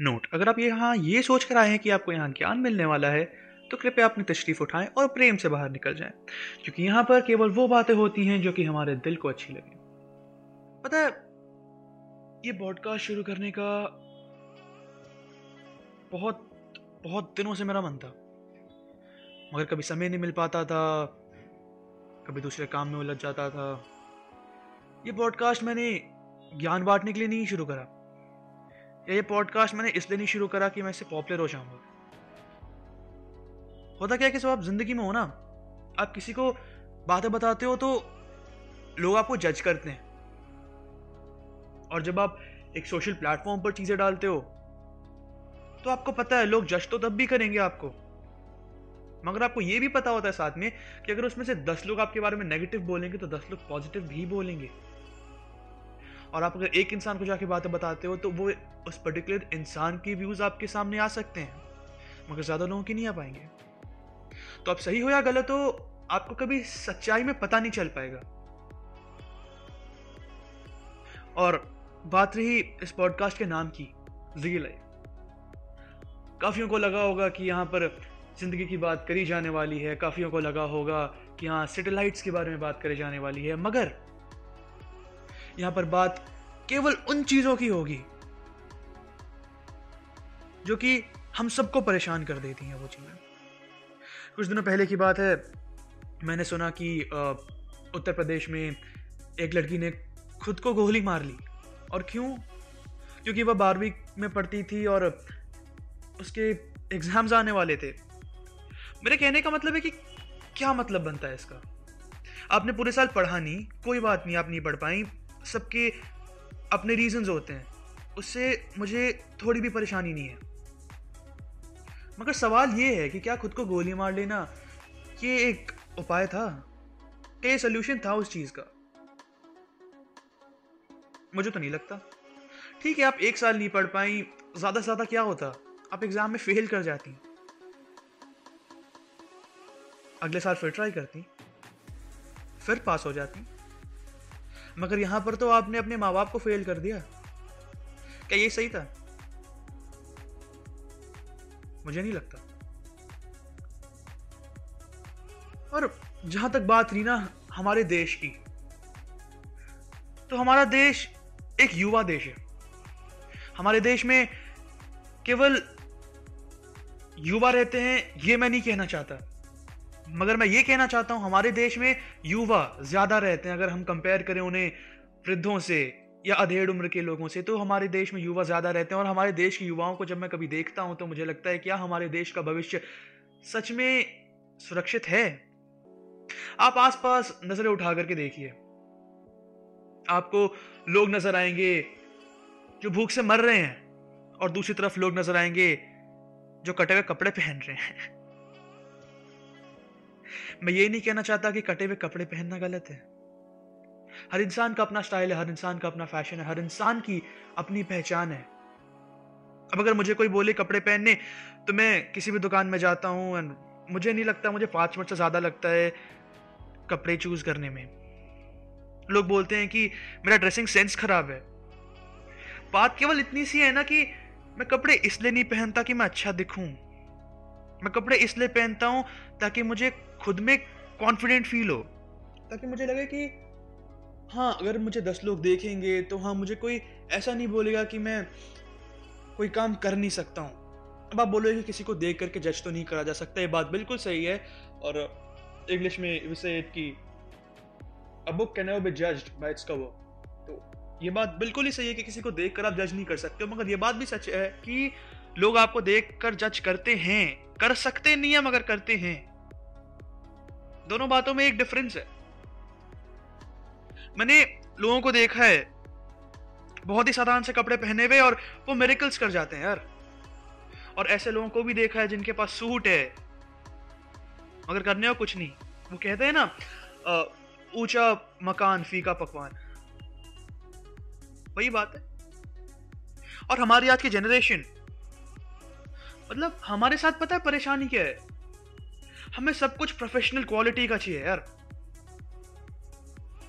Note. अगर आप यहाँ ये सोच कर आए हैं कि आपको यहाँ ज्ञान मिलने वाला है तो कृपया अपनी तशरीफ़ उठाएँ और प्रेम से बाहर निकल जाएँ, क्योंकि यहाँ पर केवल वो बातें होती हैं जो कि हमारे दिल को अच्छी लगे। पता है, ये पॉडकास्ट शुरू करने का बहुत बहुत दिनों से मेरा मन था। मगर कभी समय नहीं मिल पाता था, कभी दूसरे काम में उलझ जाता था। ये पॉडकास्ट मैंने ज्ञान बांटने के लिए नहीं शुरू करा। या ये पॉडकास्ट मैंने इसलिए नहीं शुरू करा कि मैं इससे पॉपुलर हो जाऊँगा। होता क्या कि जब आप ज़िंदगी में हो ना, आप किसी को बातें बताते हो तो लोग आपको जज करते हैं। और जब आप एक सोशल प्लेटफॉर्म पर चीज़ें डालते हो तो आपको पता है लोग जज तो तब भी करेंगे आपको। मगर आपको यह भी पता होता है साथ में कि अगर उसमें से दस लोग आपके बारे में नेगेटिव बोलेंगे तो दस लोग पॉजिटिव भी बोलेंगे। और आप अगर एक इंसान को जाके बातें बताते हो तो वो उस पर्टिकुलर इंसान की व्यूज़ आपके सामने आ सकते हैं, मगर ज़्यादा लोगों की नहीं आ पाएँगे। तो आप सही हो या गलत हो, आपको कभी सच्चाई में पता नहीं चल पाएगा। और बात रही इस पॉडकास्ट के नाम की रियल लाइफ काफियों को लगा होगा कि यहाँ पर ज़िंदगी की बात करी जाने वाली है, काफियों को लगा होगा कि यहाँ सेटेलाइट्स के बारे में बात करी जाने वाली है, मगर यहाँ पर बात केवल उन चीज़ों की होगी जो कि हम सबको परेशान कर देती हैं वो चीज़ें। कुछ दिनों पहले की बात है, मैंने सुना कि उत्तर प्रदेश में एक लड़की ने खुद को गोली मार ली। और क्यों? क्योंकि वह बारहवीं में पढ़ती थी और उसके एग्ज़ाम्स आने वाले थे। मेरे कहने का मतलब है कि क्या मतलब बनता है इसका? आपने पूरे साल पढ़ा नहीं, कोई बात नहीं, आप नहीं पढ़ पाई सबके अपने रीजंस होते हैं। उससे मुझे थोड़ी भी परेशानी नहीं है। मगर सवाल ये है कि क्या खुद को गोली मार लेना ये एक उपाय था? क्या ये सोल्यूशन था उस चीज़ का? मुझे तो नहीं लगता। ठीक है, आप एक साल नहीं पढ़ पाई, ज़्यादा से ज़्यादा क्या होता? आप एग्ज़ाम में फेल कर जाती। अगले साल फिर ट्राई करती। फिर पास हो जाती। मगर यहाँ पर तो आपने अपने माँ बाप को फेल कर दिया। क्या ये सही था? मुझे नहीं लगता। और जहाँ तक बात रही ना, हमारे देश की तो हमारा देश एक युवा देश है। हमारे देश में केवल युवा रहते हैं, ये मैं नहीं कहना चाहता। मगर मैं ये कहना चाहता हूँ, हमारे देश में युवा ज़्यादा रहते हैं। अगर हम कंपेयर करें उन्हें वृद्धों से या अधेड़ उम्र के लोगों से तो हमारे देश में युवा ज़्यादा रहते हैं। और हमारे देश के युवाओं को जब मैं कभी देखता हूँ तो मुझे लगता है क्या हमारे देश का भविष्य सच में सुरक्षित है? आप आसपास नज़रें उठा करके देखिए। आपको लोग नज़र आएँगे जो भूख से मर रहे हैं, और दूसरी तरफ़ लोग नज़र आएँगे जो कटे हुए कपड़े पहन रहे हैं। मैं ये नहीं कहना चाहता कि कटे हुए कपड़े पहनना गलत है। हर इंसान का अपना स्टाइल है, हर इंसान का अपना फ़ैशन है, हर इंसान की अपनी पहचान है। अब अगर मुझे कोई बोले कपड़े पहनने तो मैं किसी भी दुकान में जाता हूँ एंड मुझे नहीं लगता, मुझे पाँच मिनट से ज़्यादा लगता है कपड़े चूज़ करने में। लोग बोलते हैं कि मेरा ड्रेसिंग सेंस खराब है। बात केवल इतनी सी है ना कि मैं कपड़े इसलिए नहीं पहनता कि मैं अच्छा दिखूं। मैं कपड़े इसलिए पहनता हूँ ताकि मुझे खुद में कॉन्फिडेंट फील हो। ताकि मुझे लगे कि हाँ अगर मुझे दस लोग देखेंगे तो हाँ मुझे कोई ऐसा नहीं बोलेगा कि मैं कोई काम कर नहीं सकता हूँ। अब आप बोलोगे कि किसी को देख करके जज तो नहीं करा जा सकता, ये बात बिल्कुल सही है। और इंग्लिश में विसे की a book can be judged by its cover तो ये बात बिल्कुल ही सही है कि किसी को देख कर आप जज नहीं कर सकते मगर ये बात भी सच है कि लोग आपको देख कर जज करते हैं, कर सकते नहीं है मगर करते हैं दोनों बातों में एक डिफरेंस है। मैंने लोगों को देखा है, बहुत ही साधारण से कपड़े पहने हुए और वो मेरिकल्स कर जाते हैं यार। और ऐसे लोगों को भी देखा है जिनके पास सूट है। मगर करने को कुछ नहीं। वो कहते हैं ना ऊँचा मकान, फीका पकवान। वही बात है। और हमारी आज की जनरेशन मतलब हमारे साथ पता है परेशानी क्या है? हमें सब कुछ प्रोफेशनल क्वालिटी का चाहिए यार।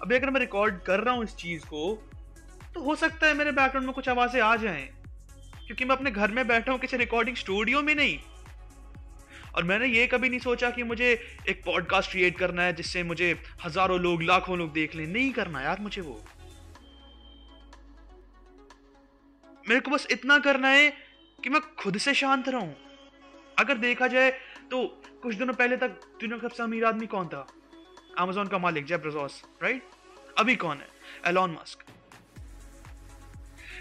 अभी अगर मैं रिकॉर्ड कर रहा हूँ इस चीज़ को तो हो सकता है मेरे बैकग्राउंड में कुछ आवाज़ें आ जाएँ, क्योंकि मैं अपने घर में बैठा हूँ, किसी रिकॉर्डिंग स्टूडियो में नहीं। और मैंने ये कभी नहीं सोचा कि मुझे एक पॉडकास्ट क्रिएट करना है, जिससे मुझे हज़ारों लोग, लाखों लोग देख लें। नहीं करना यार मुझे वो। मेरे को बस इतना करना है कि मैं खुद से शांत रहूँ। अगर देखा जाए तो कुछ दिनों पहले तक दुनिया का सबसे अमीर आदमी कौन था? अमेजोन का मालिक जेब राइट अभी कौन है? एलॉन मस्क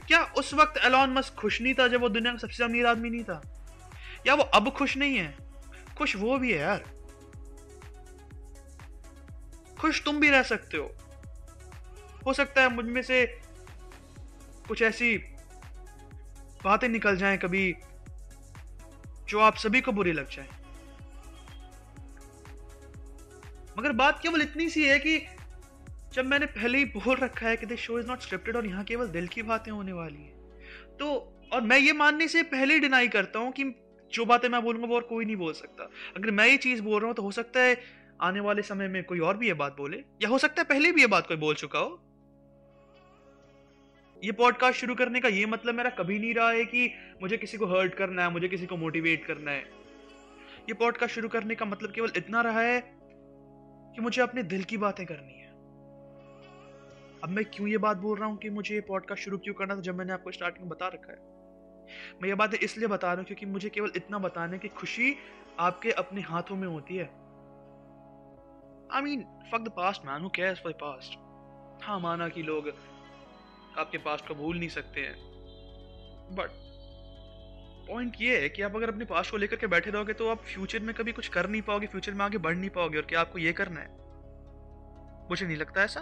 क्या उस वक्त एलॉन मस्क खुश नहीं था जब वो दुनिया का सबसे अमीर आदमी नहीं था? या वो अब खुश नहीं है? खुश वो भी है यार। खुश तुम भी रह सकते हो। हो सकता है मुझमें से कुछ ऐसी बातें निकल जाएँ कभी जो आप सभी को बुरी लग जाए। मगर बात केवल इतनी सी है कि जब मैंने पहले ही बोल रखा है कि this show is not scripted और यहाँ केवल दिल की बातें होने वाली है तो और मैं ये मानने से पहले ही डिनाई करता हूँ कि जो बातें मैं बोलूँगा वो और कोई नहीं बोल सकता। अगर मैं ये चीज़ बोल रहा हूँ तो हो सकता है आने वाले समय में कोई और भी ये बात बोले, या हो सकता है पहले भी ये बात कोई बोल चुका हो। ये पॉडकास्ट शुरू करने का ये मतलब मेरा कभी नहीं रहा है कि मुझे किसी को हर्ट करना है, मुझे किसी को मोटिवेट करना है। ये पॉडकास्ट शुरू करने का मतलब केवल इतना रहा है कि मुझे अपने दिल की बातें करनी है। अब मैं क्यों ये बात बोल रहा हूँ कि मुझे ये पॉडकास्ट शुरू क्यों करना था जब मैंने आपको स्टार्टिंग में बता रखा है? मैं ये बातें इसलिए बता रहा हूँ क्योंकि मुझे केवल इतना बताने की खुशी आपके अपने हाथों में होती है। I mean fuck the past man who cares for past हाँ माना कि लोग आपके पास्ट को भूल नहीं सकते हैं। बट पॉइंट ये है कि आप अगर अपने पास्ट को लेकर के बैठे रहोगे तो आप फ्यूचर में कभी कुछ कर नहीं पाओगे फ्यूचर में आगे बढ़ नहीं पाओगे, और क्या आपको ये करना है? मुझे नहीं लगता ऐसा।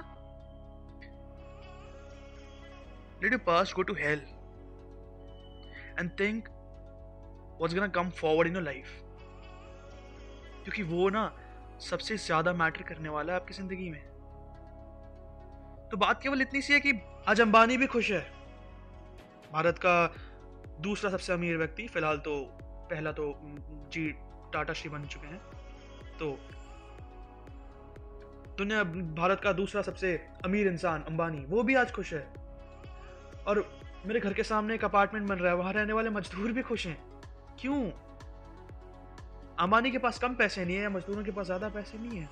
Let you past go to health and think was gonna come forward in your life क्योंकि वो ना सबसे ज़्यादा मैटर करने वाला है आपकी ज़िंदगी में। तो बात केवल इतनी सी है कि आज अंबानी भी खुश है। भारत का दूसरा सबसे अमीर व्यक्ति, फ़िलहाल तो पहला तो जी, टाटा श्री बन चुके हैं। तो दुनिया, भारत का दूसरा सबसे अमीर इंसान, अंबानी, वो भी आज खुश है। और मेरे घर के सामने एक अपार्टमेंट बन रहा है, वहाँ रहने वाले मजदूर भी खुश हैं। क्यों? अंबानी के पास कम पैसे नहीं है या मजदूरों के पास ज़्यादा पैसे नहीं है?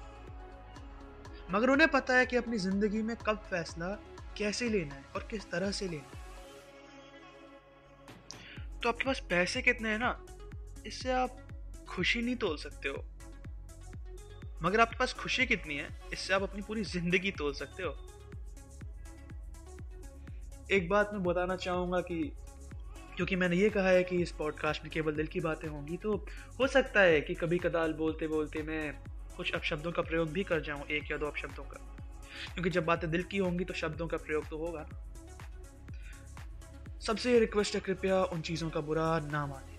मगर उन्हें पता है कि अपनी ज़िंदगी में कब फैसला कैसे लेना है और किस तरह से लेना है। तो आपके पास पैसे कितने हैं ना, इससे आप खुशी नहीं तोल सकते हो। मगर आपके पास खुशी कितनी है, इससे आप अपनी पूरी ज़िंदगी तोल सकते हो। एक बात मैं बताना चाहूँगा कि, क्योंकि मैंने ये कहा है कि इस पॉडकास्ट में केवल दिल की बातें होंगी तो हो सकता है कि कभी कदाल बोलते बोलते मैं कुछ अपशब्दों का प्रयोग भी कर जाऊँ, एक या दो अपशब्दों का। क्योंकि जब बातें दिल की होंगी तो शब्दों का प्रयोग तो होगा सबसे रिक्वेस्ट है, कृपया उन चीज़ों का बुरा ना माने।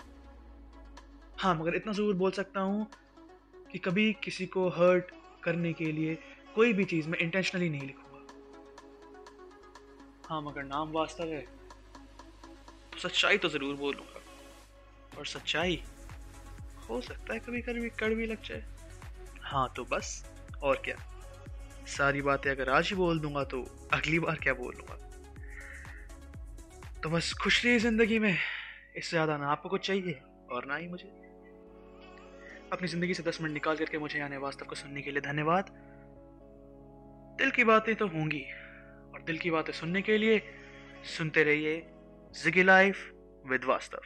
हाँ मगर इतना ज़रूर बोल सकता हूँ कि कभी किसी को हर्ट करने के लिए कोई भी चीज़ मैं इंटेंशनली नहीं लिखूँ हाँ मगर नाम वास्तव है। सच्चाई तो ज़रूर बोलूँगा। और सच्चाई हो सकता है कभी कभी कड़वी लग जाए। हाँ तो बस, और क्या? सारी बातें अगर आज ही बोल दूँगा तो अगली बार क्या बोल लूँगा तो बस खुश रही ज़िंदगी में। इससे ज़्यादा ना आपको कुछ चाहिए और ना ही मुझे। अपनी ज़िंदगी से दस मिनट निकाल करके मुझे आने वास्तव को सुनने के लिए धन्यवाद। दिल की बातें तो होंगी और दिल की बातें सुनने के लिए सुनते रहिए जिगी लाइफ विद वास्तव